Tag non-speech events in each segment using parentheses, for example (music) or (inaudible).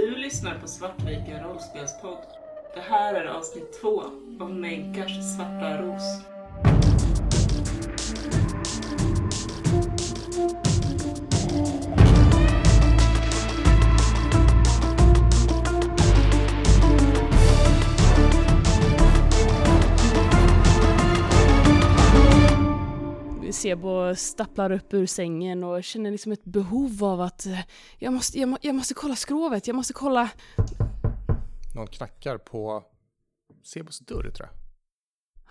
Du lyssnar på Svartviken rollspelspodd. Det här är avsnitt två av Menkars svarta ros. Sebo stapplar upp ur sängen och känner liksom ett behov av att eh, jag måste, jag, må, jag måste kolla skrovet, jag måste kolla... Någon knackar på Sebos dörr tror jag.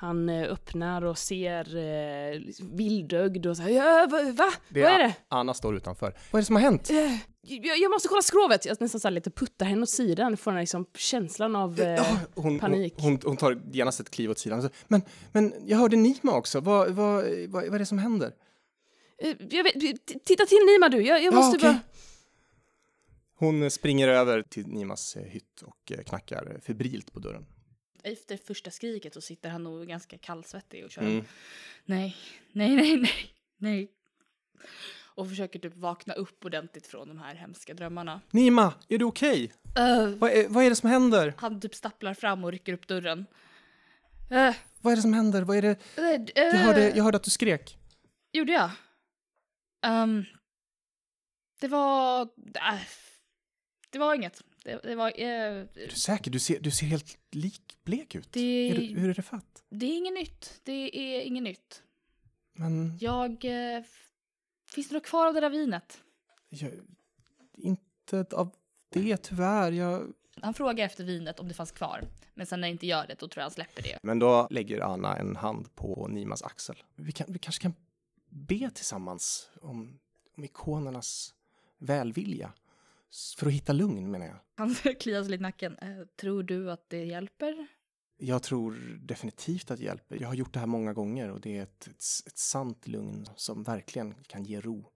Han eh, öppnar och ser eh, vildögd och säger ja, va? va? Det Vad är det? Anna står utanför. Vad är det som har hänt? Eh, jag, jag måste kolla skrovet! Jag nästan så här lite puttar henne åt sidan, får den liksom känslan av... Eh, Ja, hon, panik. Hon, hon, hon tar genast ett kliv åt sidan. Så, Men, men jag hörde Nima också. Vad, vad, vad, vad är det som händer? eh, vet, titta till Nima du, jag, jag måste okej. bara... Hon springer över till Nimas eh, hytt och eh, knackar febrilt på dörren. Efter första skriket så sitter han nog ganska kallsvettig och kör Mm. nej, nej, nej, nej, nej. Och försöker typ vakna upp ordentligt från de här hemska drömmarna. Nima, är du okej? Uh, Vad, är, vad är det som händer? han typ stapplar fram och rycker upp dörren. Uh, Vad är det som händer? Vad är det? uh, Jag hörde, jag hörde att du skrek. Gjorde jag? Ehm, det var... äh, det var inget. Det, det var... eh, Är du säker? Du ser, du ser helt likblek ut. det, Är du, hur är det fatt? det är inget nytt. Det är inget nytt. Men Jag... eh, finns det något kvar av det där vinet? jag, inte av det tyvärr. Jag, Han frågar efter vinet om det fanns kvar. Men sen när det inte gör det, då tror jag han släpper det. Men då lägger Anna en hand på Nimas axel. Vi, kan, vi kanske kan be tillsammans om, om ikonernas välvilja. För att hitta lugn menar jag. Han (laughs) kliar sig lite i nacken. Eh, tror du att det hjälper? Jag tror definitivt att det hjälper. Jag har gjort det här många gånger och det är ett, ett, ett sant lugn som verkligen kan ge ro.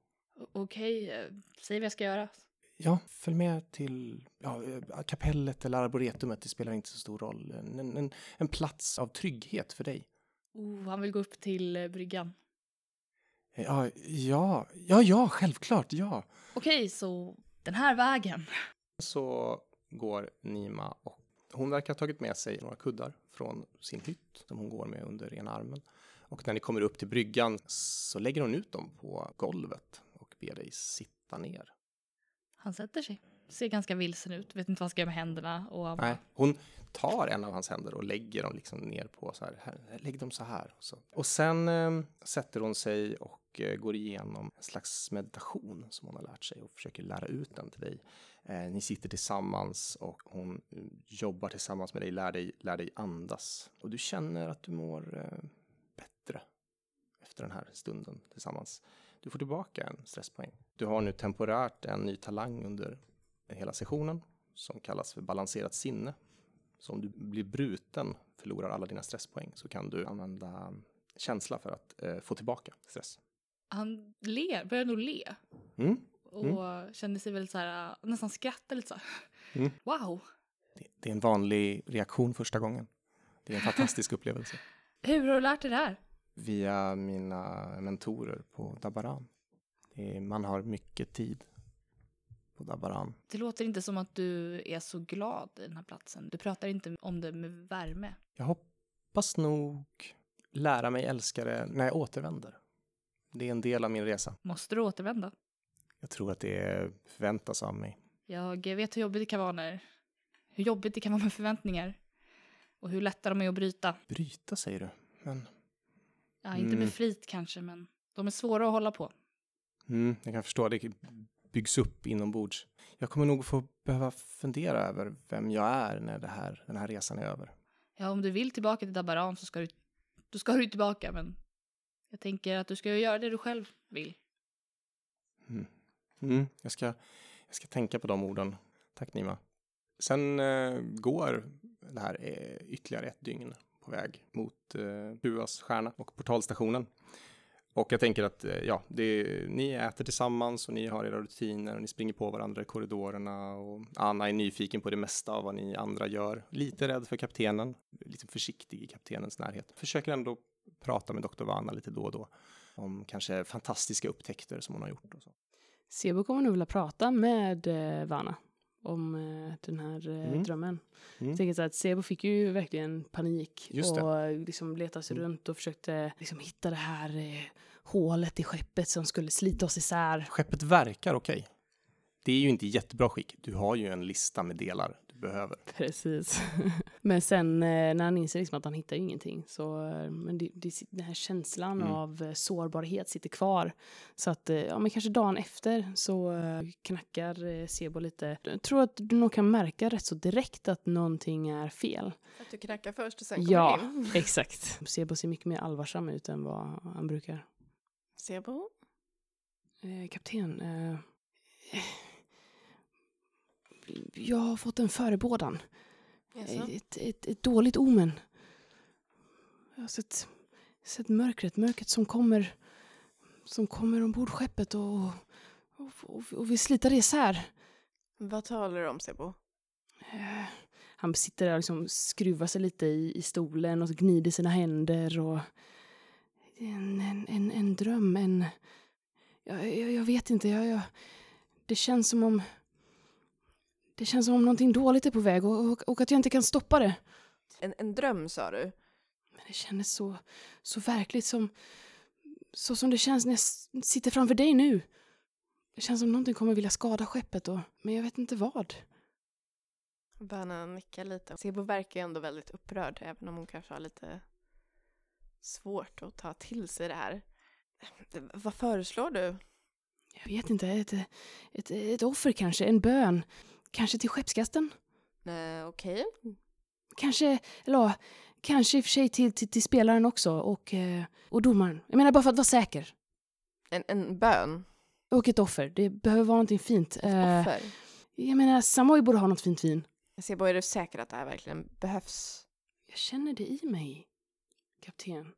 Okej, eh, säg vad jag ska göra. Ja, följ med till ja, eh, kapellet eller arboretumet. Det spelar inte så stor roll. En, en, en, plats av trygghet för dig. Oh, han vill gå upp till bryggan. Ja, ja, ja, ja, självklart, ja. Okej, så den här vägen. så går Nima och hon verkar ha tagit med sig några kuddar från sin hytt som hon går med under ena armen. Och när ni kommer upp till bryggan så lägger hon ut dem på golvet och ber dig sitta ner. Han sätter sig. Ser ganska vilsen ut. Vet inte vad han ska göra med händerna. Och Nej, hon tar en av hans händer och lägger dem liksom ner på så här, här lägg dem så här. Och, så. och sen eh, sätter hon sig och och eh, går igenom en slags meditation som hon har lärt sig och försöker lära ut den till dig. Eh, ni sitter tillsammans och hon eh, jobbar tillsammans med dig, lär dig, lär dig andas. Och du känner att du mår bättre efter den här stunden tillsammans. Du får tillbaka en stresspoäng. Du har nu temporärt en ny talang under hela sessionen som kallas för balanserat sinne. Så om du blir bruten, förlorar alla dina stresspoäng, så kan du använda känsla för att eh, få tillbaka stress. Han ler, börjar nog le. Mm. Och kände sig väl så här, nästan skratta lite så här. Mm. Wow! Det, det är en vanlig reaktion första gången. Det är en fantastisk (laughs) upplevelse. Hur har du lärt dig det här? Via mina mentorer på Dabaran. Är, man har mycket tid på Dabaran. Det låter inte som att du är så glad i den här platsen. Du pratar inte om det med värme. Jag hoppas nog lära mig älska det när jag återvänder. Det är en del av min resa. Måste du återvända? Jag tror att det förväntas av mig. Jag vet hur jobbigt det kan vara när... Hur jobbigt det kan vara med förväntningar. Och hur lätta de är att bryta. Bryta säger du, men Ja, inte Mm. med flit kanske, men de är svåra att hålla på. mm, jag kan förstå, det byggs upp inombords. Jag kommer nog få behöva fundera över vem jag är när det här, den här resan är över. Ja, om du vill tillbaka till Dabaran så ska du, då ska du tillbaka, men jag tänker att du ska göra det du själv vill. Mm. Mm, jag, ska, jag ska tänka på de orden. Tack Nima. Sen eh, går det här eh, ytterligare ett dygn på väg mot eh, Duas stjärna och portalstationen. Och jag tänker att eh, ja, det, ni äter tillsammans och ni har era rutiner och ni springer på varandra i korridorerna och Anna är nyfiken på det mesta av vad ni andra gör. Lite rädd för kaptenen, lite försiktig i kaptenens närhet. Försöker ändå prata med doktor Vanna lite då och då om kanske fantastiska upptäckter som hon har gjort och så. Sebo kommer nog vilja prata med eh, Vana om eh, den här eh, Mm. drömmen. Mm. Jag tänker så att Sebo fick ju verkligen panik och liksom letade sig Mm. runt och försökte liksom hitta det här eh, hålet i skeppet som skulle slita oss isär. Skeppet verkar okej. Det är ju inte i jättebra skick. Du har ju en lista med delar behöver. Precis. (laughs) men sen eh, när han inser liksom att han hittar ingenting så eh, men det, det, den här känslan Mm. av eh, sårbarhet sitter kvar. Så att ja, men kanske dagen efter så knackar Sebo lite. Jag tror att du nog kan märka rätt så direkt att någonting är fel. Att du knackar först och sen kommer Ja, in. (laughs) exakt. Sebo ser mycket mer allvarsam ut än vad han brukar. Sebo? Eh, kapten, eh, jag har fått en förebådan. Jaså? Ett, ett, ett dåligt omen. Jag har sett, sett mörkret, mörkret som kommer som kommer ombord skeppet och, och, och, och vi sliter isär. Vad talar du om Sebo? Eh, Han sitter där och liksom skruvar sig lite i, i stolen och gnider sina händer. Och en, en, en, en dröm, en... Jag, jag, jag vet inte, jag, jag, det känns som om... Det känns som om någonting dåligt är på väg och, och, och att jag inte kan stoppa det. En, en dröm sa du? Men det kändes så, så verkligt som... Så som det känns när jag sitter framför dig nu. Det känns som någonting kommer vilja skada skeppet, och, men jag vet inte vad. Böna nickar lite. Sebo verkar ju ändå väldigt upprörd, även om hon kanske har lite svårt att ta till sig det här. Vad föreslår du? Jag vet inte, ett, ett, ett offer kanske, en bön. Kanske till skeppskasten? Eh, Okej. Kanske, eller ja, kanske i och för sig till, till, till spelaren också och, eh, och domaren. Jag menar bara för att vara säker. En, en bön? Och ett offer, det behöver vara någonting fint. Ett Eh, offer? jag menar, Samoy borde ha något fint vin. Sebo, är du säker att det här verkligen behövs? Jag känner det i mig, kapten.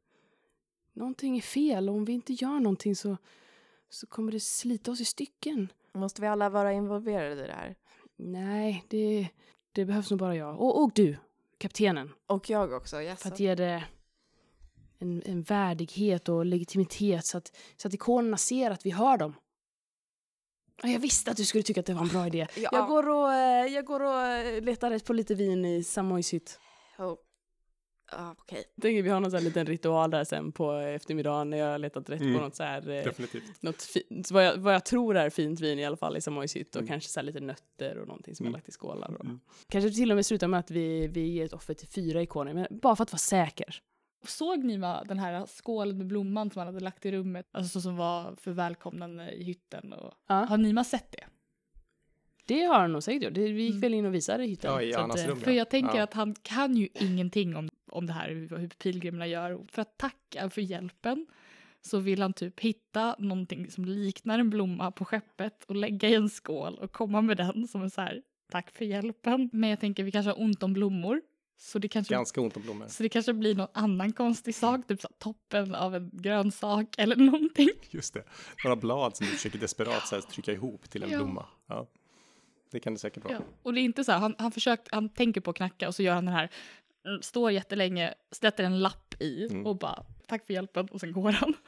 Någonting är fel och om vi inte gör någonting så, så kommer det slita oss i stycken. Måste vi alla vara involverade i det här? Nej, det, det behövs nog bara jag. Och, och du, kaptenen. Och jag också, För jaså? att ge det en, en värdighet och legitimitet så att, så att ikonerna ser att vi hör dem. Ja, Jag visste att du skulle tycka att det var en bra idé. (laughs) Ja. Jag, går och, eh, jag går och eh, letar rätt på lite vin i Samoys hytt. Oh. Ah, Okej. Tänker vi har någon sån här liten ritual där sen på eftermiddagen när jag har letat rätt Mm. på något så här, eh, Definitivt. något fint, vad jag, vad jag tror är fint vin i alla fall i Samoys hytt och Mm. kanske så här lite nötter och någonting som Mm. jag lagt i skålar. Och. Mm. Kanske till och med slutar med att vi, vi ger ett offer till fyra ikoner, men bara för att vara säker. Såg ni vad den här skålen med blomman som han hade lagt i rummet, alltså så som var för välkomnande i hytten? Och... Ja. Har Nima sett det? Det har han nog säkert gjort. Vi gick Mm. väl in och visade hytten. Ja, i Annas eh, rum. För jag tänker Ja. att han kan ju ingenting om, om det här, hur, hur pilgrimerna gör. För att tacka för hjälpen så vill han typ hitta någonting som liknar en blomma på skeppet och lägga i en skål och komma med den som en så här tack för hjälpen. Men jag tänker vi kanske har ont om blommor. Så det kanske, Ganska ont om blommor. så det kanske blir någon annan konstig sak, typ så toppen av en grönsak (laughs) eller någonting. Just det. Några blad som du försöker desperat så här, trycka ihop till en Ja. blomma. Ja. Det kan det säkert vara. Ja. Och det är inte så här, han, han, försökt, han tänker på att knacka och så gör han den här, står jättelänge, sätter en lapp i Mm. och bara tack för hjälpen och sen går han. (laughs)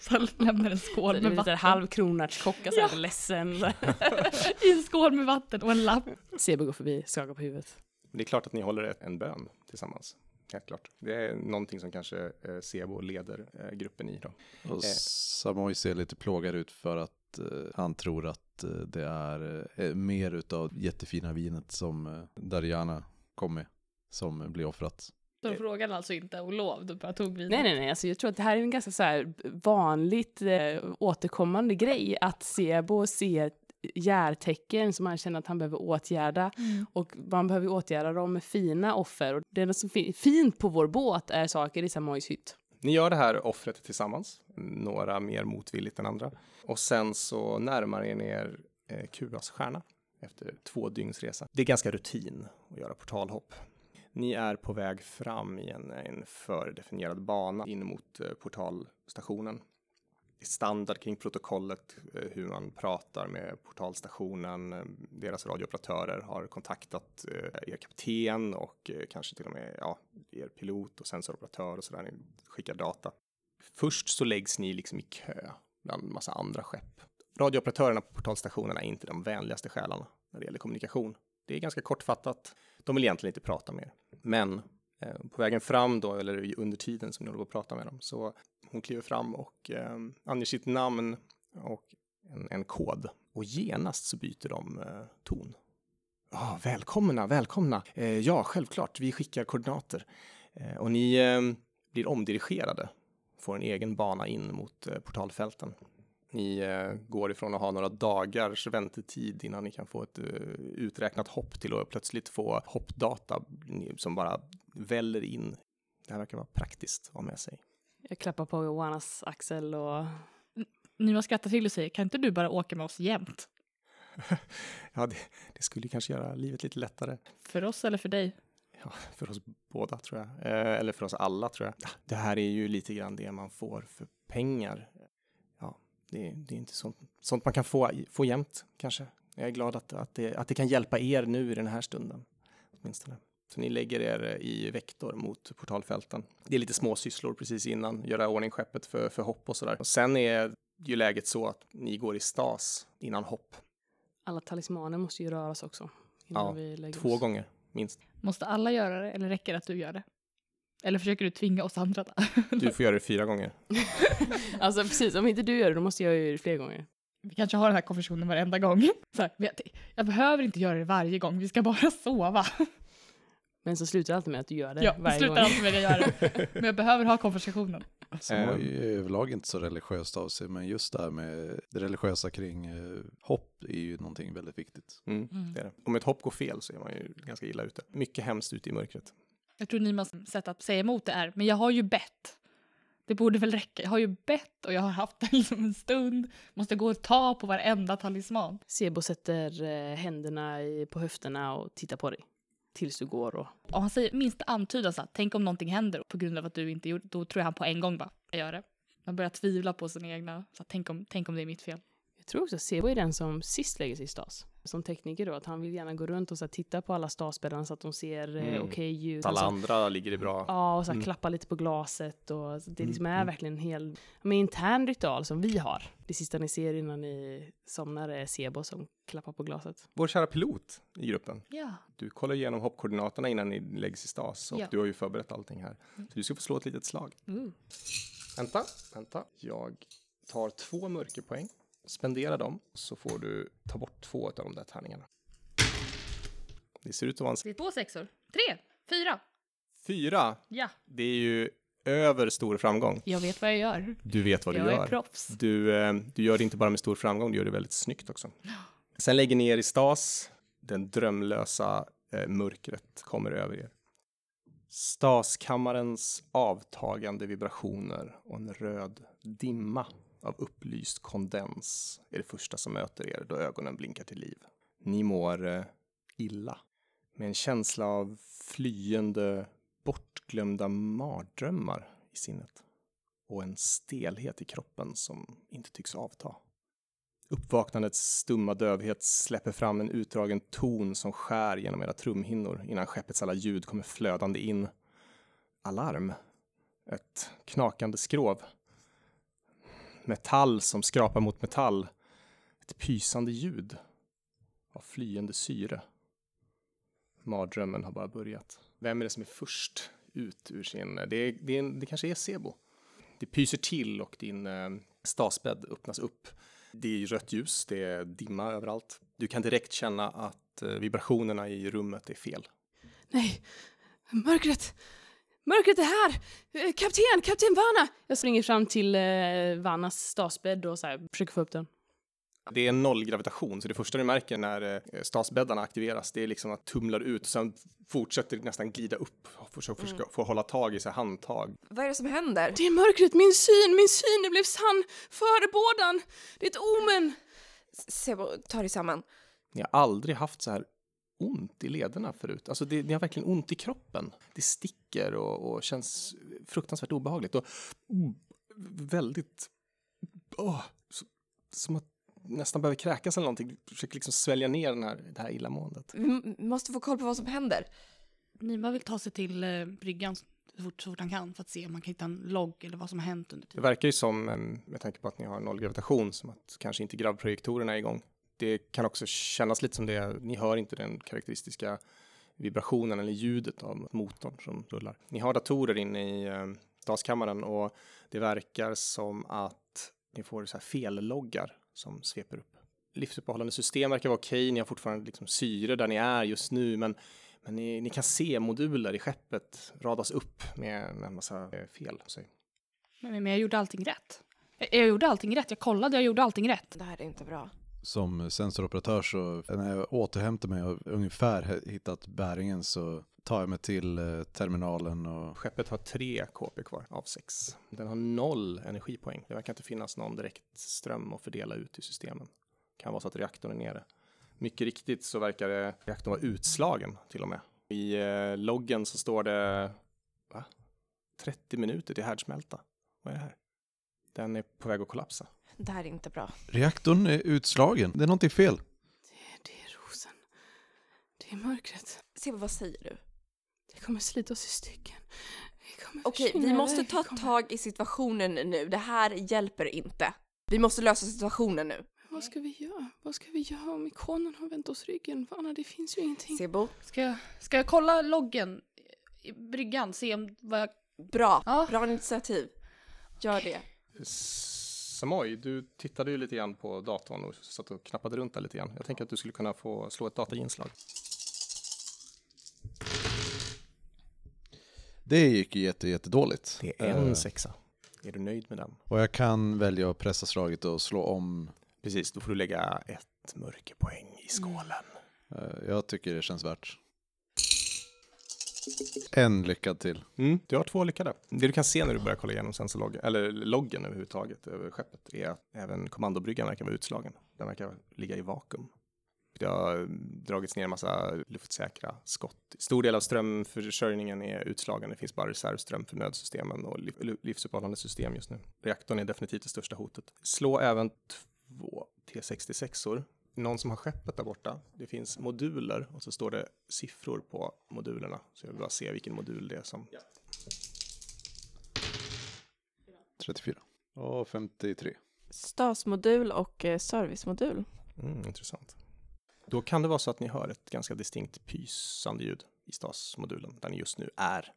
Så han lämnar en skål är med vatten. halv kronärtskocka, så här ledsen. så (laughs) här. (laughs) I en skål med vatten och en lapp. Sebo går förbi, skakar på huvudet. Det är klart att ni håller en bön tillsammans. Helt klart. Det är någonting som kanske eh, Sebo leder eh, gruppen i då. Och Eh. Samoy ser lite plågad ut för att eh, han tror att eh, det är eh, mer utav jättefina vinet som eh, Dariana kom med som blir offrat. De frågade alltså inte om lov, de bara tog vinet. Nej, nej, nej. Alltså, jag tror att det här är en ganska så här vanligt eh, återkommande grej. Att Sebo ser järtecken som han känner att han behöver åtgärda. Mm. Och man behöver åtgärda dem med fina offer. Och det som är fint på vår båt är saker i Samoys hytt. Ni gör det här offret tillsammans, några mer motvilligt än andra. Och sen så närmar er ner eh, Kuras stjärna efter två dygns resa. Det är ganska rutin att göra portalhopp. Ni är på väg fram i en, en fördefinierad bana in mot eh, portalstationen. Det är standard kring protokollet eh, hur man pratar med portalstationen. Eh, deras radiooperatörer har kontaktat eh, er kapten och eh, kanske till och med ja, er pilot och sensoroperatör och sådär. Ni skickar data. Först så läggs ni liksom i kö bland massa andra skepp. Radiooperatörerna på portalstationerna är inte de vänligaste själarna när det gäller kommunikation. Det är ganska kortfattat. De vill egentligen inte prata med er. Men eh, på vägen fram då, eller under tiden som ni håller på att prata med dem, så hon kliver fram och eh, anger sitt namn och en, en kod. Och genast så byter de eh, ton. Ah, välkomna, välkomna. Eh, ja, självklart, vi skickar koordinater. Eh, och ni eh, blir omdirigerade, får en egen bana in mot eh, portalfälten. Ni eh, går ifrån att ha några dagars väntetid innan ni kan få ett eh, uträknat hopp till att plötsligt få hoppdata som bara väller in. Det här verkar vara praktiskt att ha med sig. Jag klappar på Johannas axel och Nima skrattar till och säger, kan inte du bara åka med oss jämt? (laughs) Ja, det, det skulle kanske göra livet lite lättare. För oss eller för dig? Ja, för oss båda tror jag. Eh, eller för oss alla tror jag. Ja, Det här är ju lite grann det man får för pengar. Det, det är inte sånt, sånt man kan få, få jämt kanske. Jag är glad att, att, det, att det kan hjälpa er nu i den här stunden. Åtminstone. Så ni lägger er i vektor mot portalfälten. Det är lite små sysslor precis innan, göra ordning skeppet för, för hopp och sådär. Och sen är ju läget så att ni går i stas innan hopp. alla talismaner måste ju röras också. Innan Ja, vi lägger Två oss. gånger minst. Måste alla göra det eller räcker det att du gör det? Eller försöker du tvinga oss andra? Du får göra det fyra gånger. (laughs) Alltså precis, om inte du gör det då måste jag göra det fler gånger. Vi kanske har den här konversationen varenda gång. Så här, vet, jag behöver inte göra det varje gång, vi ska bara (laughs) sova. Men så slutar det alltid med att du gör det Ja, varje slutar gång. alltid med att jag gör det. Men jag behöver ha konversationen. Som Ehm. var ju överlag inte så religiöst av sig, men just det här med det religiösa kring eh, hopp är ju någonting väldigt viktigt. Mm, det är det. Om ett hopp går fel så är man ju ganska illa ute. Mycket hemskt ute i mörkret. Jag tror Nimas sätt att säga emot det är, men jag har ju bett. Det borde väl räcka. Jag har ju bett och jag har haft det (laughs) liksom en stund. Måste gå och ta på varenda talisman. Sebo sätter eh, händerna i, på höfterna och tittar på dig. Tills du går och... Om han säger minst antydan så här, tänk om någonting händer på grund av att du inte gjorde då tror jag han på en gång bara, jag gör det. Man börjar tvivla på sina egna, så här, tänk, om, tänk om det är mitt fel. Jag tror också att Sebo är den som sist lägger sig i stas. Som tekniker då, att han vill gärna gå runt och så titta på alla stasbäddarna så att de ser eh, Mm. okej ut. Så alla Alltså, andra ligger det bra. Ja, och så Mm. klappa lite på glaset. Och, så det liksom Mm, är mm. verkligen en hel men, intern ritual som vi har. Det sista ni ser innan ni somnar är Sebo som klappar på glaset. Vår kära pilot i gruppen. Ja. Du kollar igenom hoppkoordinaterna innan ni läggs i stas och Ja. du har ju förberett allting här. Så du ska få slå ett litet slag. Vänta, vänta. Jag tar två mörkerpoäng, spenderar dem, så får du ta bort två av de där tärningarna. Det ser ut att vara en Det är två sexor. Tre, fyra. fyra. Ja, Det är ju över stor framgång. jag vet vad jag gör. Du vet vad du jag gör. är proffs. Du, eh, du gör det inte bara med stor framgång, du gör det väldigt snyggt också. Sen lägger ni er i stas. Den drömlösa eh, mörkret kommer över er. Staskammarens avtagande vibrationer och en röd dimma av upplyst kondens är det första som möter er då ögonen blinkar till liv. Ni mår eh, illa med en känsla av flyende, bortglömda mardrömmar i sinnet och en stelhet i kroppen som inte tycks avta. Uppvaknandets stumma dövhet släpper fram en utdragen ton som skär genom era trumhinnor innan skeppets alla ljud kommer flödande in. Alarm. Ett knakande skrov. Metall som skrapar mot metall. Ett pysande ljud av flyende syre. Mardrömmen har bara börjat. Vem är det som är först ut ur sin... Det, är, det, är, en- det kanske är Sebo. Det pyser till och din eh, stasbädd öppnas upp. Det är rött ljus, det är dimma överallt. Du kan direkt känna att eh, vibrationerna i rummet är fel. Nej, mörkret! Mörkret är här! Eh, Kapten, kapten Vanna! Jag springer fram till eh, Vannas stasbädd och så här, försöker få upp den. Det är noll gravitation, så det första du märker när eh, stasbäddarna aktiveras, det är liksom att tumlar ut och sen fortsätter det nästan glida upp och försöka, försöka få hålla tag i så handtag. Vad är det som händer? Det är mörkret, min syn, min syn, det blev sann! Förebådan! Det är ett omen! Sebo, ta dig samman. Ni har aldrig haft så här ont i lederna förut. Alltså det, ni har verkligen ont i kroppen. Det sticker och, och känns fruktansvärt obehagligt. Och mm, väldigt... åh, så, som att nästan behöver kräkas eller någonting. Du försöker liksom svälja ner den här, det här illamåendet. Vi m- måste få koll på vad som händer. Nima vill ta sig till eh, bryggan så fort, så fort han kan för att se om man kan hitta en logg eller vad som har hänt under Det tiden. verkar ju som, med tanke på att ni har noll gravitation, som att kanske inte gravprojektorerna är igång. Det kan också kännas lite som det, ni hör inte den karaktäristiska vibrationen eller ljudet av motorn som rullar. Ni har datorer inne i eh, och det verkar som att ni får så här felloggar som sveper upp. Livsuppehållande system verkar vara okej, ni har fortfarande liksom syre där ni är just nu, men, men ni, ni kan se moduler i skeppet radas upp med, en massa eh, fel. Men, men jag gjorde allting rätt. Jag, jag gjorde allting rätt. Jag kollade, jag gjorde allting rätt. Det här är inte bra. Som sensoroperatör så när jag återhämtar mig och ungefär hittat bäringen så tar jag mig till eh, terminalen och Skeppet har tre KP kvar av sex. Den har noll energipoäng. Det verkar inte finnas någon direkt ström att fördela ut i systemen. Kan vara så att reaktorn är nere. Mycket riktigt så verkar det, reaktorn vara utslagen till och med. I eh, loggen så står det va? 30 minuter till härdsmälta. Vad är det här? Den är på väg att kollapsa. Det här är inte bra. reaktorn är utslagen. Det är någonting fel. Det, det är rosen. Det är mörkret. Sebo, vad säger du? Det kommer slita oss i stycken. Vi kommer Okej, vi måste ta Vi kommer- tag i situationen nu. Det här hjälper inte. Vi måste lösa situationen nu. Vad ska vi göra? Vad ska vi göra om ikonen har vänt oss ryggen? För Anna, det finns ju ingenting. Sebo, Ska jag, ska jag kolla loggen i bryggan? Se om vad jag... bra. Ja. Bra initiativ. Gör det. Samoy, du tittade ju lite grann på datorn och satt och knappade runt där lite grann. Jag tänker att du skulle kunna få slå ett datainslag. Det gick ju jätte, jättedåligt. Det är en Eh, sexa. Är du nöjd med den? Och jag kan välja att pressa slaget och slå om. Precis, då får du lägga ett mörkerpoäng i skålen. Eh, Jag tycker det känns värt. En lyckad till. Mm, du har två lyckade. Det du kan se när du börjar kolla igenom sensorloggen, eller loggen överhuvudtaget över skeppet, är att även kommandobryggan verkar vara utslagen. Den verkar ligga i vakuum. Det har eh, dragits ner en massa luftsäkra skott. Stor del av strömförsörjningen är utslagen. Det finns bara reservström för nödsystemen och livsuppehållande system just nu. Reaktorn är definitivt det största hotet. Slå även två T66or. Någon som har skeppet där borta. Det finns moduler och så står det siffror på modulerna. Så jag vill bara se vilken modul det är som 34. Och 53. Stasmodul och eh, servicemodul. Mm, intressant. Då kan det vara så att ni hör ett ganska distinkt pysande ljud i stasmodulen där ni just nu är.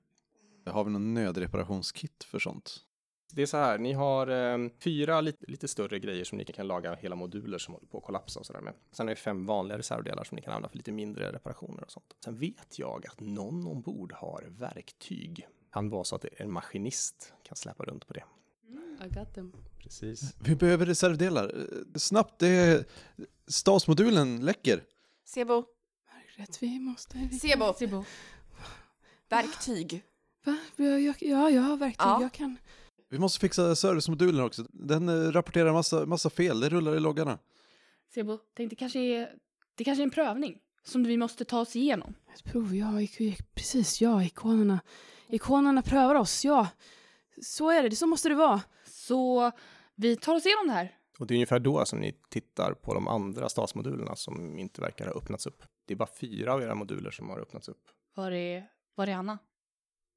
Har vi någon nödreparationskit för sånt? Det är så här, ni har eh, fyra lite, lite större grejer som ni kan laga hela moduler som håller på att kollapsa och sådär med. Sen har ni fem vanliga reservdelar som ni kan använda för lite mindre reparationer och sånt. Sen vet jag att någon ombord har verktyg. Kan vara så att en maskinist kan släppa runt på det. I got them. Precis. Vi behöver reservdelar. Eh, Snabbt, det är... Stasmodulen läcker. Sebo, Mörkret, vi måste... Sebo, Sebo. verktyg. Va? Jag, jag, ja, jag har verktyg. Ja. Jag kan... Vi måste fixa servicemodulen också. Den eh, rapporterar massa, massa fel. Det rullar i loggarna. Sebo, tänkte kanske är, det kanske är en prövning som vi måste ta oss igenom. Ett prov, ja. Precis, ja. Ikonerna. Ikonerna prövar oss, ja. Så är det, så måste det vara. Så vi tar oss igenom det här. Och det är ungefär då som ni tittar på de andra stasmodulerna som inte verkar ha öppnats upp. Det är bara fyra av era moduler som har öppnats upp. Var är, var är Anna?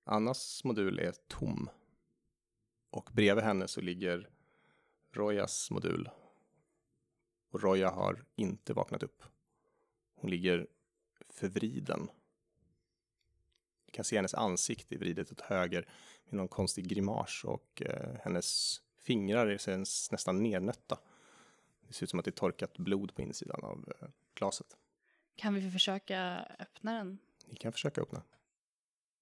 Annas modul är tom. Och bredvid henne så ligger Rojas modul. Och Roja har inte vaknat upp. Hon ligger förvriden. Du kan se hennes ansikte vridet åt höger med någon konstig grimas och eh, hennes fingrar känns nästan nernötta. Det ser ut som att det är torkat blod på insidan av eh, glaset. Kan vi försöka öppna den? Ni kan försöka öppna.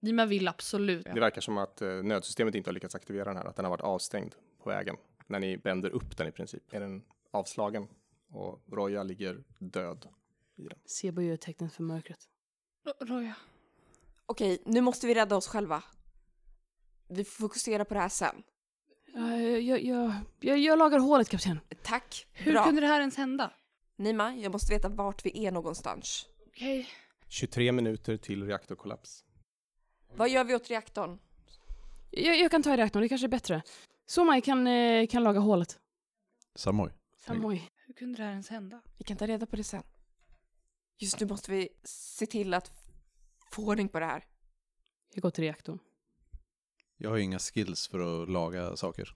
Nima vill absolut. Det verkar som att eh, nödsystemet inte har lyckats aktivera den här, att den har varit avstängd på vägen. När ni bänder upp den i princip är den avslagen och Roja ligger död i den. Sebo gör tecknet för mörkret. Ro- Roja. Okej, nu måste vi rädda oss själva. Vi får fokusera på det här sen. Ja, jag, jag, jag, jag, jag lagar hålet, kapten. Tack. Hur Bra. kunde det här ens hända? Nima, jag måste veta vart vi är någonstans. Okej. 23 minuter till reaktorkollaps. Vad gör vi åt reaktorn? Jag, jag kan ta i reaktorn, det kanske är bättre. Somaj kan, eh, kan laga hålet. Samoy. Samoj. Hur kunde det här ens hända? Vi kan ta reda på det sen. Just nu måste vi se till att få ordning på det här. Jag går till reaktorn. Jag har inga skills för att laga saker.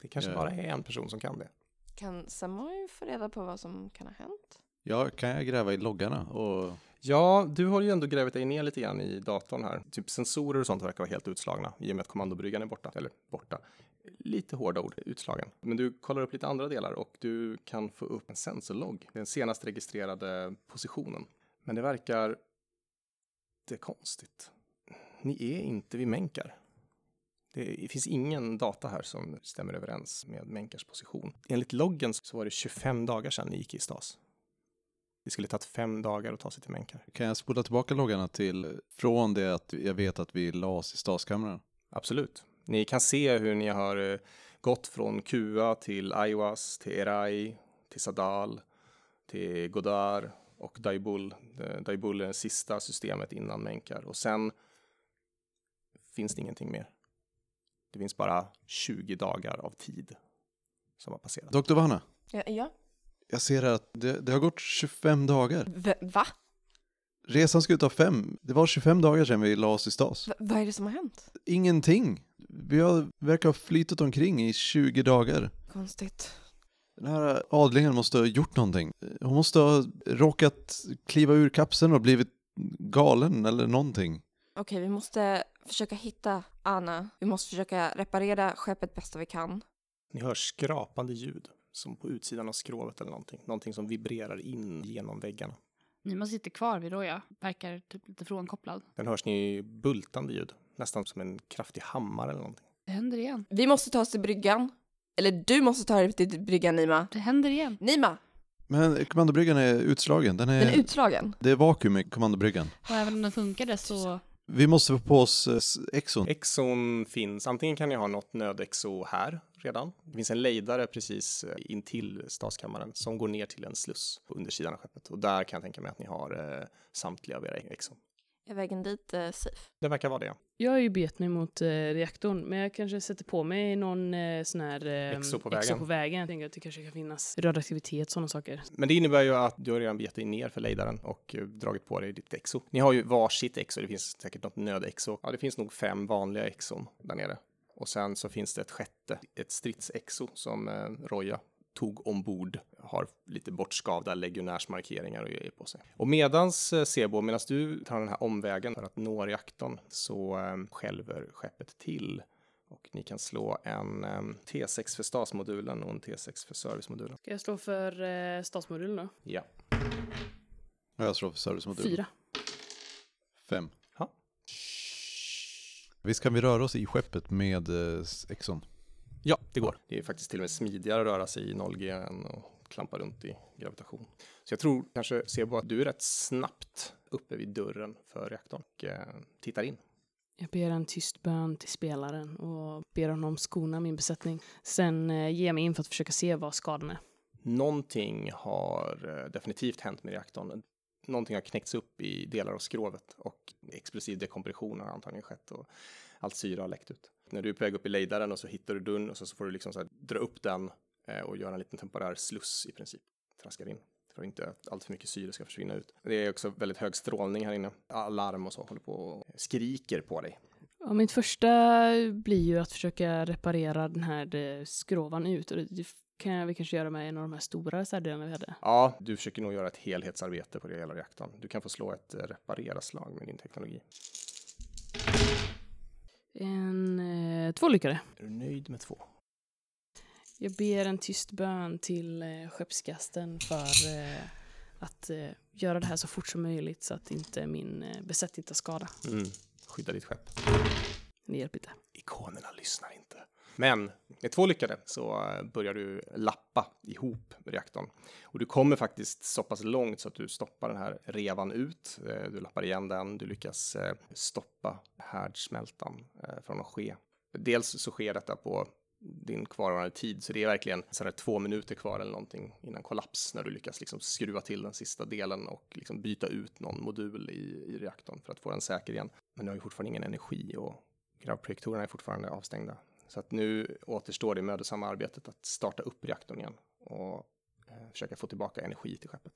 Det kanske Ja. bara är en person som kan det. Kan Samoy få reda på vad som kan ha hänt? Ja, kan jag gräva i loggarna och Ja, du har ju ändå grävt dig ner lite grann i datorn här. Typ sensorer och sånt verkar vara helt utslagna i och med att kommandobryggan är borta. Eller borta. Lite hårda ord, utslagen. Men du kollar upp lite andra delar och du kan få upp en sensorlogg. Den senast registrerade positionen. Men det verkar... Det är konstigt. Ni är inte vid Menkar. Det finns ingen data här som stämmer överens med Menkars position. Enligt loggen så var det 25 dagar sedan ni gick i stas. Det skulle tagit fem dagar att ta sig till Menkar. kan jag spola tillbaka loggarna till från det att jag vet att vi la oss i staskammaren? Absolut. Ni kan se hur ni har eh, gått från Kua till Aiwas, till Erai, till Sadal, till Godar och Daibul. Eh, Daibul är det sista systemet innan Menkar. Och sen finns det ingenting mer. Det finns bara 20 dagar av tid som har passerat. Doktor Vanna, Ja. ja. Jag ser här att det, det har gått 25 dagar. V- va? Resan skulle ta fem. Det var 25 dagar sedan vi la oss i stas. va? Vad är det som har hänt? Ingenting. Vi har, verkar ha flyttat omkring i 20 dagar. Konstigt. Den här adlingen måste ha gjort någonting. Hon måste ha råkat kliva ur kapseln och blivit galen eller någonting. Okej, vi måste försöka hitta Anna. Vi måste försöka reparera skeppet bästa vi kan. Ni hör skrapande ljud som på utsidan av skrovet eller någonting. Någonting som vibrerar in genom väggarna. Nima sitter kvar vid Roja, verkar typ lite frånkopplad. Sen hörs ni bultande ljud, nästan som en kraftig hammare eller någonting. Det händer igen. Vi måste ta oss till bryggan. Eller du måste ta dig till bryggan, Nima. Det händer igen. Nima, Men kommandobryggan är utslagen. Den är, den är utslagen. det är vakuum i kommandobryggan. Och även om den funkade så... Vi måste få på oss eh, exon. Exon finns, antingen kan ni ha något nödexo här redan. Det finns en lejdare precis eh, intill stadskammaren som går ner till en sluss på undersidan av skeppet. Och där kan jag tänka mig att ni har eh, samtliga av era exon. Är vägen dit eh, safe? Det verkar vara det. Jag har ju bet mig mot eh, reaktorn, men jag kanske sätter på mig någon eh, sån här eh, Exo på exo vägen. på vägen. Jag tänker att det kanske kan finnas radioaktivitet, sådana saker. Men det innebär ju att du har redan begett dig ner för lejdaren och eh, dragit på dig ditt exo. Ni har ju varsitt exo, det finns säkert något nödexo. Ja, det finns nog fem vanliga exon där nere. Och sen så finns det ett sjätte, ett stridsexo som eh, Roja tog ombord, har lite bortskavda legionärsmarkeringar och grejer på sig. Och medans eh, Sebo, medan du tar den här omvägen för att nå reaktorn så eh, skälver skeppet till. Och ni kan slå en eh, T6 för stasmodulen och en T6 för servicemodulen. Ska jag slå för eh, stadsmodulen då? Ja. Jag slår för servicemodul. Fyra. Fem. Ja. Visst kan vi röra oss i skeppet med eh, exon? Ja, det går. Det är faktiskt till och med smidigare att röra sig i 0G än att klampa runt i gravitation. Så jag tror kanske, Sebo, att du är rätt snabbt uppe vid dörren för reaktorn och eh, tittar in. Jag ber en tyst bön till spelaren och ber honom skona min besättning. Sen eh, ger jag mig in för att försöka se vad skadan är. Någonting har eh, definitivt hänt med reaktorn. Någonting har knäckts upp i delar av skrovet och explosiv dekompression har antagligen skett och allt syre har läckt ut. När du är på väg upp i lejdaren och så hittar du dörren och så, så får du liksom så här dra upp den eh, och göra en liten temporär sluss i princip. Traskar in för att inte allt för mycket syre ska försvinna ut. Det är också väldigt hög strålning här inne. Alarm och så håller på och skriker på dig. Ja, mitt första blir ju att försöka reparera den här eh, skrovan ut. Och det- kan vi kanske göra med en av de här stora reservdelarna vi hade. Ja, du försöker nog göra ett helhetsarbete på det hela reaktorn. Du kan få slå ett eh, reparera-slag med din teknologi. En, eh, två lyckade. Är du nöjd med två? Jag ber en tyst bön till eh, skeppskasten för eh, att eh, göra det här så fort som möjligt så att inte min eh, besättning tar skada. Mm. Skydda ditt skepp. Det hjälper inte. Ikonerna lyssnar inte. Men med två lyckade så börjar du lappa ihop reaktorn. Och du kommer faktiskt så pass långt så att du stoppar den här revan ut. Eh, du lappar igen den, du lyckas eh, stoppa härdsmältan eh, från att ske. Dels så sker detta på din kvarvarande tid, så det är verkligen sådär två minuter kvar eller någonting innan kollaps när du lyckas liksom skruva till den sista delen och liksom byta ut någon modul i, i reaktorn för att få den säker igen. Men du har ju fortfarande ingen energi och gravprojektorerna är fortfarande avstängda. Så att nu återstår det mödosamma arbetet att starta upp reaktorn igen och eh, försöka få tillbaka energi till skeppet.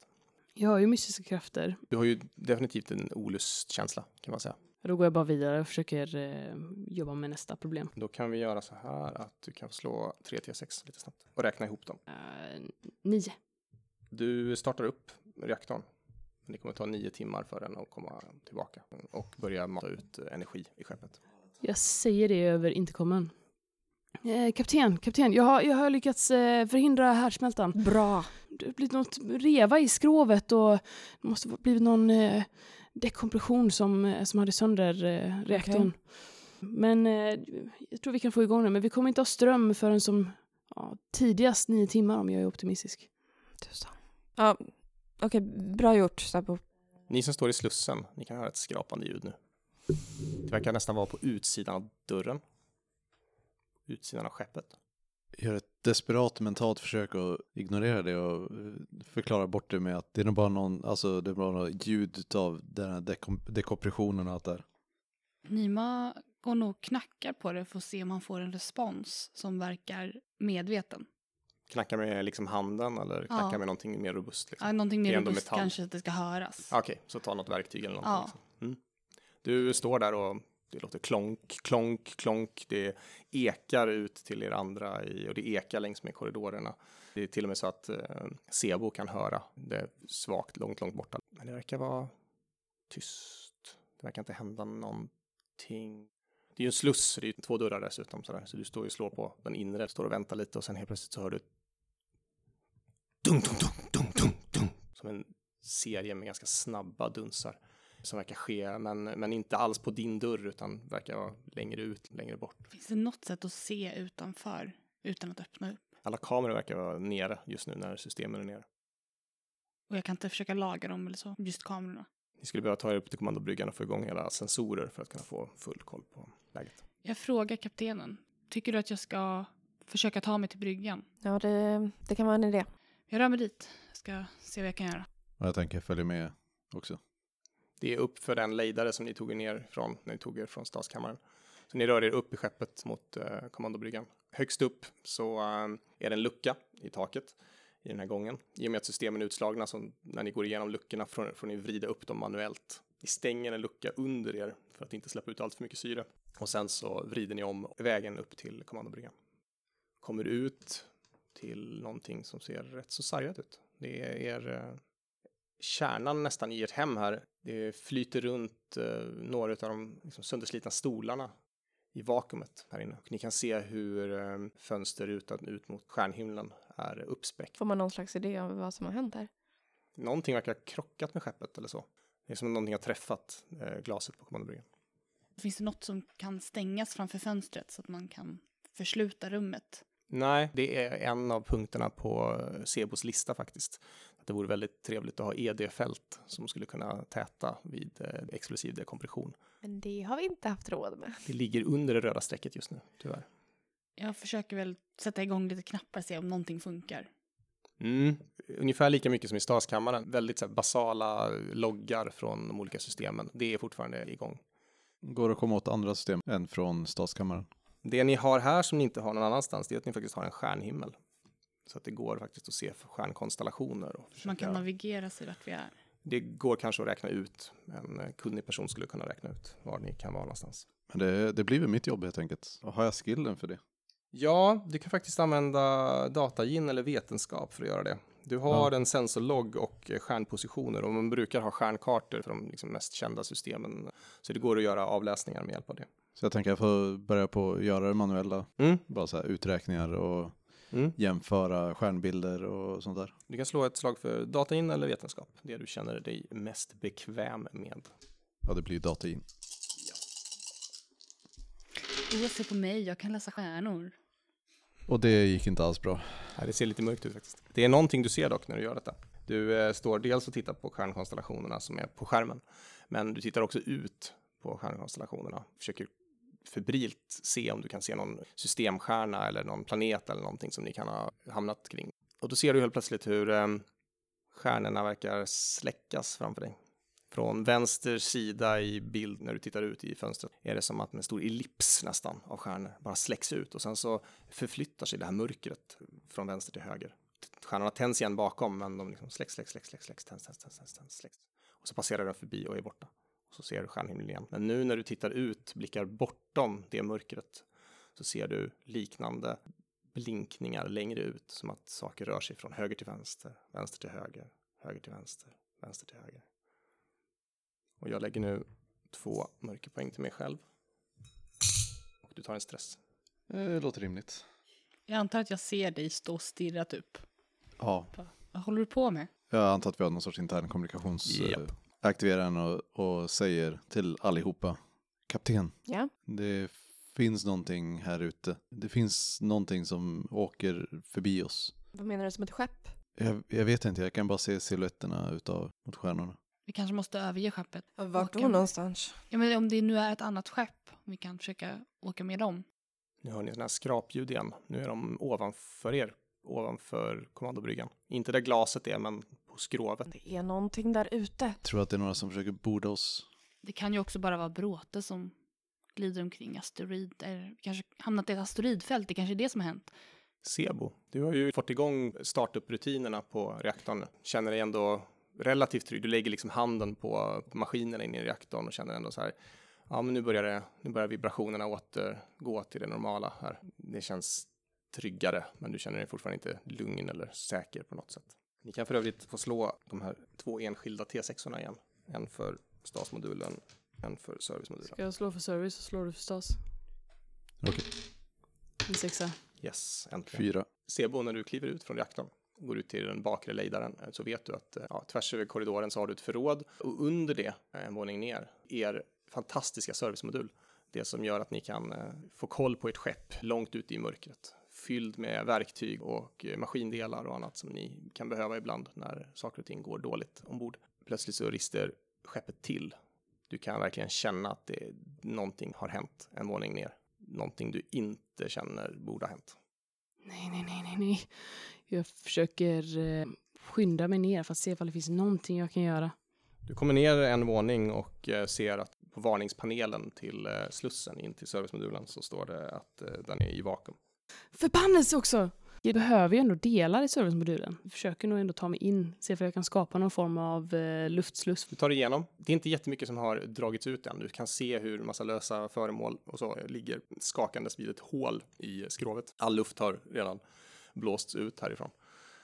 Jag har ju mystiska krafter. Du har ju definitivt en olustkänsla kan man säga. Då går jag bara vidare och försöker eh, jobba med nästa problem. Då kan vi göra så här att du kan slå 3 T6 lite snabbt och räkna ihop dem. Eh, nio. Du startar upp reaktorn. Det kommer ta nio timmar för den att komma tillbaka och börja mata ut energi i skeppet. Jag säger det över intercomen. Eh, kapten, kapten, jag har, jag har lyckats eh, förhindra härdsmältan. Bra. Det har blivit något reva i skrovet och det måste ha blivit någon eh, dekompression som, eh, som hade sönder eh, reaktorn. Men eh, jag tror vi kan få igång den, men vi kommer inte ha ström förrän som ja, tidigast nio timmar om jag är optimistisk. Tusan. Ja, okej. Bra gjort, Sabo. Ni som står i slussen, ni kan höra ett skrapande ljud nu. Det verkar nästan vara på utsidan av dörren. Utsidan av skeppet. Gör ett desperat mentalt försök att ignorera det och eh, förklara bort det med att det är nog bara någon, alltså det är bara något ljud av den här dekom- dekompressionen och allt där. Nima går nog och knackar på det för att se om han får en respons som verkar medveten. Knacka med liksom handen eller knacka Ja. med någonting mer robust? Liksom. Ja, någonting mer robust metall. kanske att det ska höras. Okej, så ta något verktyg eller någonting. Ja. Liksom. Mm. Du står där och det låter klonk, klonk, klonk. Det ekar ut till er andra i, och det ekar längs med korridorerna. Det är till och med så att eh, Sebo kan höra det svagt, långt, långt borta. Men det verkar vara tyst. Det verkar inte hända någonting. Det är ju en sluss, det är ju två dörrar dessutom sådär. Så du står ju och slår på den inre, står och väntar lite och sen helt plötsligt så hör du Dung, dung, dung, dung, dung, dung! Som en serie med ganska snabba dunsar som verkar ske, men, men inte alls på din dörr utan verkar vara längre ut, längre bort. Finns det något sätt att se utanför utan att öppna upp? Alla kameror verkar vara nere just nu när systemen är nere. Och jag kan inte försöka laga dem eller så, just kamerorna. Ni skulle behöva ta er upp till kommandobryggan och få igång era sensorer för att kunna få full koll på läget. Jag frågar kaptenen, tycker du att jag ska försöka ta mig till bryggan? Ja, det, det kan vara en idé. Jag rör mig dit, ska se vad jag kan göra. Och jag tänker följa med också. Det är upp för den lejdare som ni tog er ner från när ni tog er från stadskammaren. Så ni rör er upp i skeppet mot eh, kommandobryggan. Högst upp så eh, är det en lucka i taket i den här gången. I och med att systemen är utslagna så när ni går igenom luckorna får, får ni vrida upp dem manuellt. Ni stänger en lucka under er för att inte släppa ut allt för mycket syre. Och sen så vrider ni om vägen upp till kommandobryggan. Kommer ut till någonting som ser rätt så sargat ut. Det är er eh, kärnan nästan i ert hem här. Det flyter runt eh, några av de liksom, sönderslitna stolarna i vakuumet här inne. Och ni kan se hur eh, fönsterrutan ut mot stjärnhimlen är uppspäckt. Får man någon slags idé om vad som har hänt här? Någonting verkar ha krockat med skeppet eller så. Det är som om någonting har träffat eh, glaset på kommandobryggan. Finns det något som kan stängas framför fönstret så att man kan försluta rummet? Nej, det är en av punkterna på eh, Sebos lista faktiskt. Att det vore väldigt trevligt att ha ED-fält som skulle kunna täta vid eh, explosiv dekompression. Men det har vi inte haft råd med. Det ligger under det röda strecket just nu, tyvärr. Jag försöker väl sätta igång lite knappar och se om någonting funkar. Mm, ungefär lika mycket som i staskammaren. Väldigt så här, basala loggar från de olika systemen. Det är fortfarande igång. Går det att komma åt andra system än från statskammaren? Det ni har här som ni inte har någon annanstans, det är att ni faktiskt har en stjärnhimmel. Så att det går faktiskt att se stjärnkonstellationer. Och Så man kan försöka- navigera sig vart vi är. Det går kanske att räkna ut. En eh, kunnig person skulle kunna räkna ut var ni kan vara någonstans. Men det, det blir väl mitt jobb helt enkelt. Och har jag skillen för det? Ja, du kan faktiskt använda datagin eller vetenskap för att göra det. Du har en sensorlogg och eh, stjärnpositioner och man brukar ha stjärnkartor för de liksom mest kända systemen. Så det går att göra avläsningar med hjälp av det. Så jag tänker jag får börja på att göra det manuella. Mm. Bara så här uträkningar och Mm. jämföra stjärnbilder och sånt där. Du kan slå ett slag för datagin eller vetenskap, det du känner dig mest bekväm med. Ja, det blir data in. Oh, se på mig, jag kan läsa stjärnor. Och det gick inte alls bra. Nej, det ser lite mörkt ut faktiskt. Det är någonting du ser dock när du gör detta. Du eh, står dels och tittar på stjärnkonstellationerna som är på skärmen, men du tittar också ut på stjärnkonstellationerna. Försöker febrilt se om du kan se någon systemstjärna eller någon planet eller någonting som ni kan ha hamnat kring. Och då ser du helt plötsligt hur eh, stjärnorna verkar släckas framför dig. Från vänster sida i bild när du tittar ut i fönstret är det som att en stor ellips nästan av stjärnor bara släcks ut och sen så förflyttar sig det här mörkret från vänster till höger. Stjärnorna tänds igen bakom men de liksom släcks, släcks, släcks, släcks, släcks, tänds, tänds, tänds, tänds, tänds, släcks. Och så passerar den förbi och är borta. Så ser du stjärnhimlen igen. Men nu när du tittar ut, blickar bortom det mörkret, så ser du liknande blinkningar längre ut, som att saker rör sig från höger till vänster, vänster till höger, höger till vänster, vänster till höger. Och jag lägger nu två mörkerpoäng till mig själv. Och du tar en stress. Det låter rimligt. Jag antar att jag ser dig stå och stirra typ. Ja, Vad håller du på med? jag antar att vi har någon sorts intern kommunikations... Japp. Aktiverar den och, och säger till allihopa. Kapten, Ja, det finns någonting här ute. Det finns någonting som åker förbi oss. vad menar du som ett skepp? Jag, jag vet inte, jag kan bara se silhuetterna utav mot stjärnorna. Vi kanske måste överge skeppet. Vart Åka. då någonstans? Ja, men om det nu är ett annat skepp, om vi kan försöka åka med dem. Nu hör ni sådana här skrapljud igen. Nu är de ovanför er, ovanför kommandobryggan. Inte där glaset är, men skrovet. Det är någonting där ute. Tror att det är några som försöker borda oss. Det kan ju också bara vara bråte som glider omkring asteroider. Kanske hamnat i ett asteroidfält, det kanske är det som har hänt. Sebo, du har ju fått igång startup-rutinerna på reaktorn. Känner dig ändå relativt trygg. Du lägger liksom handen på maskinerna inne i reaktorn och känner ändå så här. Ja, men nu börjar det. Nu börjar vibrationerna återgå till det normala här. Det känns tryggare, men du känner dig fortfarande inte lugn eller säker på något sätt. Ni kan för övrigt få slå de här två enskilda T6orna igen. En för stasmodulen, en för servicemodulen. Ska jag slå för service så slår du för stas. Okej. En sexa. Yes, äntligen. Fyra. Sebo, när du kliver ut från reaktorn och går ut till den bakre lejdaren eh, så vet du att eh, ja, tvärs över korridoren så har du ett förråd och under det, eh, en våning ner, er fantastiska servicemodul. Det som gör att ni kan få koll på ert skepp långt ute i mörkret. Fylld med verktyg och eh, maskindelar och annat som ni kan behöva ibland när saker och ting går dåligt ombord. Plötsligt så rister skeppet till. Du kan verkligen känna att det, någonting har hänt en våning ner. Någonting du inte känner borde ha hänt. Nej, nej, nej, nej, nej. Jag försöker eh, skynda mig ner för att se ifall det finns någonting jag kan göra. Du kommer ner en våning och eh, ser att på varningspanelen till eh, slussen in till servicemodulen så står det att den är i vakuum. Förbannelse också! Jag behöver ju ändå delar i servicemodulen. Jag försöker nog ändå ta mig in, se om jag kan skapa någon form av eh, luftsluss. Du tar dig igenom. Det är inte jättemycket som har dragits ut än. Du kan se hur massa lösa föremål och så ligger skakandes vid ett hål i skrovet. All luft har redan blåsts ut härifrån.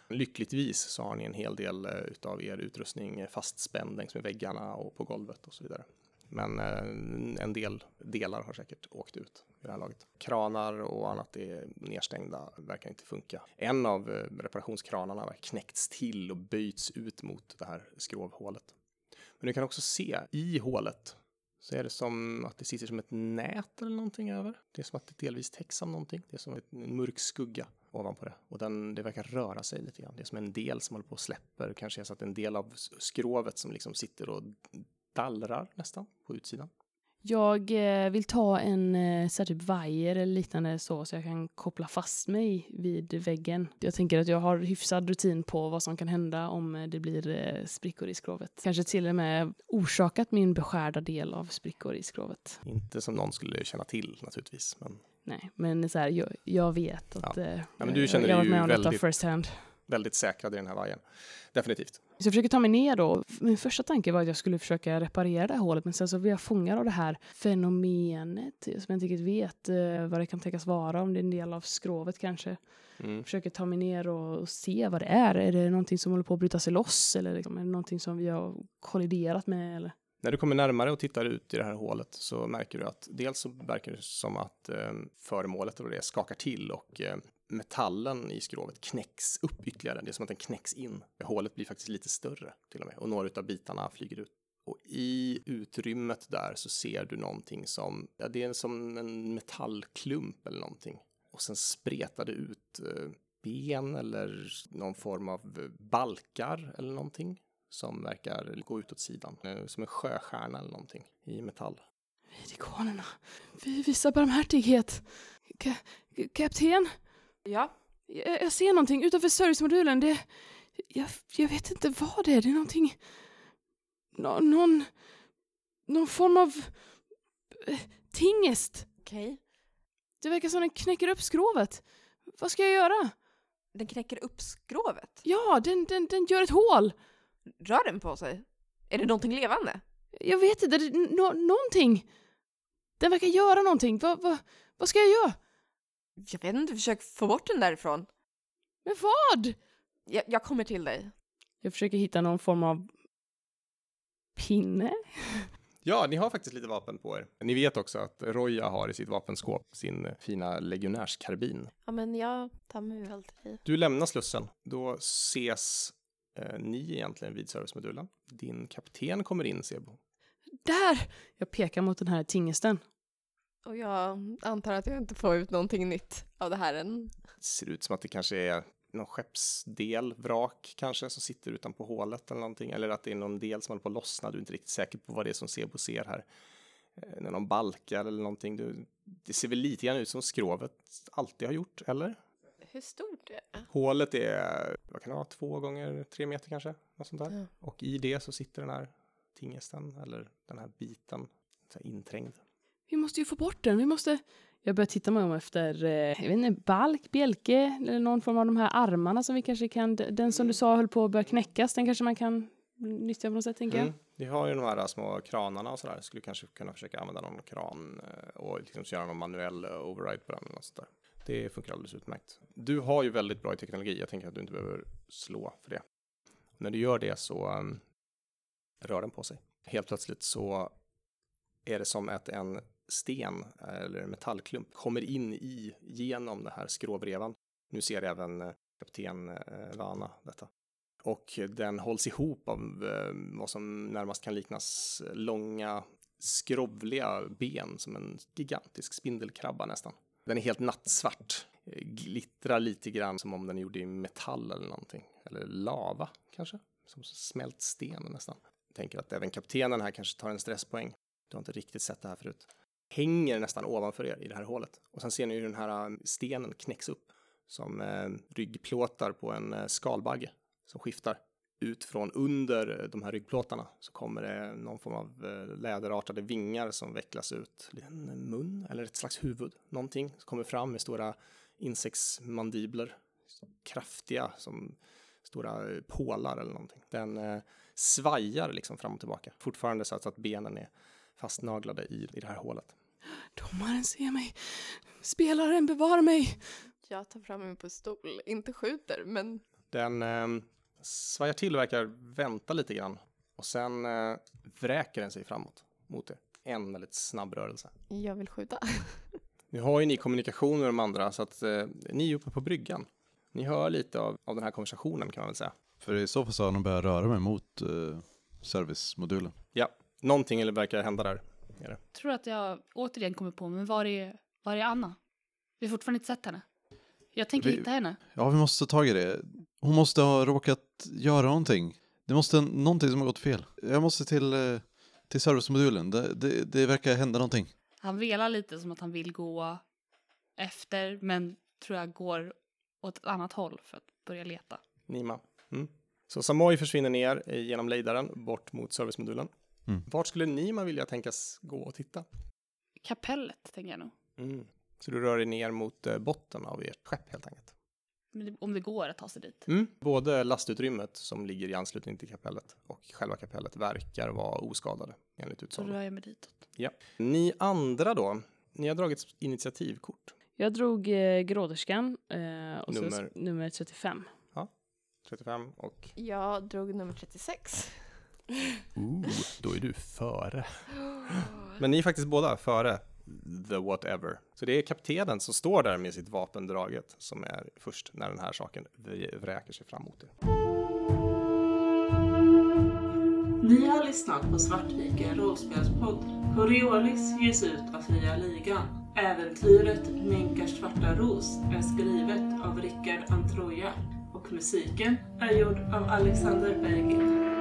Lyckligtvis så har ni en hel del eh, utav er utrustning fastspänd längs med väggarna och på golvet och så vidare. Men eh, en del delar har säkert åkt ut det här laget. Kranar och annat är nedstängda, verkar inte funka. En av eh, reparationskranarna har knäckts till och böjts ut mot det här skrovhålet. Men du kan också se i hålet så är det som att det sitter som ett nät eller någonting över. Det är som att det delvis täcks av någonting. Det är som en mörk skugga ovanpå det. Och den, det verkar röra sig lite grann. Det är som en del som håller på och släpper. Kanske är så att en del av skrovet som liksom sitter och dallrar nästan på utsidan. Jag eh, vill ta en eh, så här typ vajer eller liknande så, så jag kan koppla fast mig vid väggen. Jag tänker att jag har hyfsad rutin på vad som kan hända om eh, det blir sprickor i skrovet. Kanske till och med orsakat min beskärda del av sprickor i skrovet. Inte som någon skulle känna till naturligtvis. Men Nej, men så här, jag, jag vet att eh, men du jag- känner jag har varit med om detta väldigt- first hand. Väldigt säkrad i den här vajern. Definitivt. Så jag försöker ta mig ner då. Min första tanke var att jag skulle försöka reparera det här hålet men sen så blir jag fångad av det här fenomenet som jag inte riktigt vet eh, vad det kan tänkas vara, om det är en del av skrovet kanske. Mm. Försöker ta mig ner och, och se vad det är. Är det någonting som håller på att bryta sig loss eller liksom, är det någonting som vi har kolliderat med? Eller? När du kommer närmare och tittar ut i det här hålet så märker du att dels så verkar det som att eh, föremålet och det skakar till och eh, metallen i skrovet knäcks upp ytterligare. Det är som att den knäcks in. Hålet blir faktiskt lite större till och med och några av bitarna flyger ut. Och i utrymmet där så ser du någonting som, ja, det är som en metallklump eller någonting. Och sen spretar det ut eh, ben eller någon form av eh, balkar eller någonting som verkar gå ut åt sidan. Eh, som en sjöstjärna eller någonting i metall. Vid ikonerna. vi visar barmhärtighet. K kapten, Ja, jag, jag ser någonting utanför servicemodulen. Det, jag, jag vet inte vad det är. Det är någonting... Nå, någon... Någon form av... eh, Tingest. okej. Det verkar som den knäcker upp skrovet. Vad ska jag göra? Den knäcker upp skrovet. Ja, den, den, den gör ett hål. Rör den på sig? Är det någonting levande? Jag vet inte, det, nå, någonting. Den verkar göra någonting. Va, va, vad ska jag göra? Jag vet inte, försök få bort den därifrån. Men vad? Jag, jag kommer till dig. Jag försöker hitta någon form av pinne. (laughs) Ja, ni har faktiskt lite vapen på er. Ni vet också att Roja har i sitt vapenskåp sin fina legionärskarbin. Ja, men jag tar mig väl till dig. Du lämnar Slussen. Då ses eh, ni egentligen vid servicemodulen. Din kapten kommer in, Sebo. Där! Jag pekar mot den här tingesten. Och jag antar att jag inte får ut någonting nytt av det här än. Det ser ut som att det kanske är någon skeppsdel, vrak kanske, som sitter utanpå hålet eller någonting. Eller att det är någon del som håller på att lossna. Du är inte riktigt säker på vad det är som Sebo ser här. Eh, någon balkar eller någonting. Du, det ser väl lite grann ut som skrovet alltid har gjort, eller? Hur stort är det? Hålet är, vad kan det vara, två gånger tre meter kanske? Något sånt där. Ja. Och i det så sitter den här tingesten, eller den här biten, så här inträngd. Vi måste ju få bort den. Vi måste... Jag börjar titta mig om efter, eh, jag vet inte, balk, bjälke eller någon form av de här armarna som vi kanske kan... Den som du sa höll på att börja knäckas, den kanske man kan nyttja på något sätt, tänker jag. Mm. Vi har ju de här små kranarna och sådär. Skulle kanske kunna försöka använda någon kran eh, och liksom göra någon manuell eh, override på den eller något sånt där. Det funkar alldeles utmärkt. Du har ju väldigt bra i teknologi. Jag tänker att du inte behöver slå för det. När du gör det så um, rör den på sig. Helt plötsligt så är det som att en sten eller metallklump kommer in i genom den här skråbrevan. Nu ser även eh, kapten eh, Vana detta. Och den hålls ihop av eh, vad som närmast kan liknas långa skrovliga ben som en gigantisk spindelkrabba nästan. Den är helt nattsvart, glittrar lite grann som om den är gjord i metall eller någonting. Eller lava kanske, som smält sten nästan. Jag tänker att även kaptenen här kanske tar en stresspoäng. Du har inte riktigt sett det här förut. Hänger nästan ovanför er i det här hålet. Och sen ser ni hur den här eh, stenen knäcks upp som eh, ryggplåtar på en eh, skalbagge som skiftar ut från under de här ryggplåtarna så kommer det någon form av läderartade vingar som vecklas ut. En mun eller ett slags huvud, någonting som kommer fram med stora insektsmandibler. Kraftiga som stora pålar eller någonting. Den eh, svajar liksom fram och tillbaka. Fortfarande så att, att benen är fastnaglade i, i det här hålet. Domaren ser mig. Spelaren bevar mig. Jag tar fram min pistol. Inte skjuter, men Den eh, svajar till och verkar vänta lite grann. Och sen eh, vräker den sig framåt mot er. En väldigt snabb rörelse. jag vill skjuta. (laughs) Nu har ju ni kommunikation med de andra så att eh, ni är uppe på bryggan. Ni hör lite av, av den här konversationen kan man väl säga. För i så fall så har de börjat röra mig mot eh, servicemodulen. Ja, någonting eller verkar hända där. Är det. tror att jag återigen kommer på, men var är, var är Anna? Vi har fortfarande inte sett henne. Jag tänker Vi- hitta henne. Ja, vi måste ta tag i det. Hon måste ha råkat göra någonting. Det måste någonting som har gått fel. Jag måste till, eh, till servicemodulen. Det, det, det verkar hända någonting. Han velar lite som att han vill gå efter, men tror jag går åt ett annat håll för att börja leta. Nima. Mm. Så Samoy försvinner ner genom lejdaren bort mot servicemodulen. Mm. Vart skulle Nima vilja tänkas gå och titta? Kapellet, tänker jag nog. Mm. Så du rör dig ner mot eh, botten av ert skepp helt enkelt. Om det går att ta sig dit. Mm. Både lastutrymmet som ligger i anslutning till kapellet och själva kapellet verkar vara oskadade enligt Så utsago. rör jag mig ditåt. Ja. Ni andra då? Ni har dragit initiativkort. Jag drog eh, gråderskan eh, och Nummer? Så, nummer 35. 35 och... Jag drog nummer 36. Ooh, då är du före. (gasps) Men ni är faktiskt båda före the whatever. Så det är kaptenen som står där med sitt vapen draget som är först när den här saken vr- vräker sig fram mot er. Ni har lyssnat på Svartviken rollspelspodd. Coriolis ges ut av Fria Ligan. Äventyret Minkars svarta ros är skrivet av Rickard Antroja och musiken är gjord av Alexander Bergin.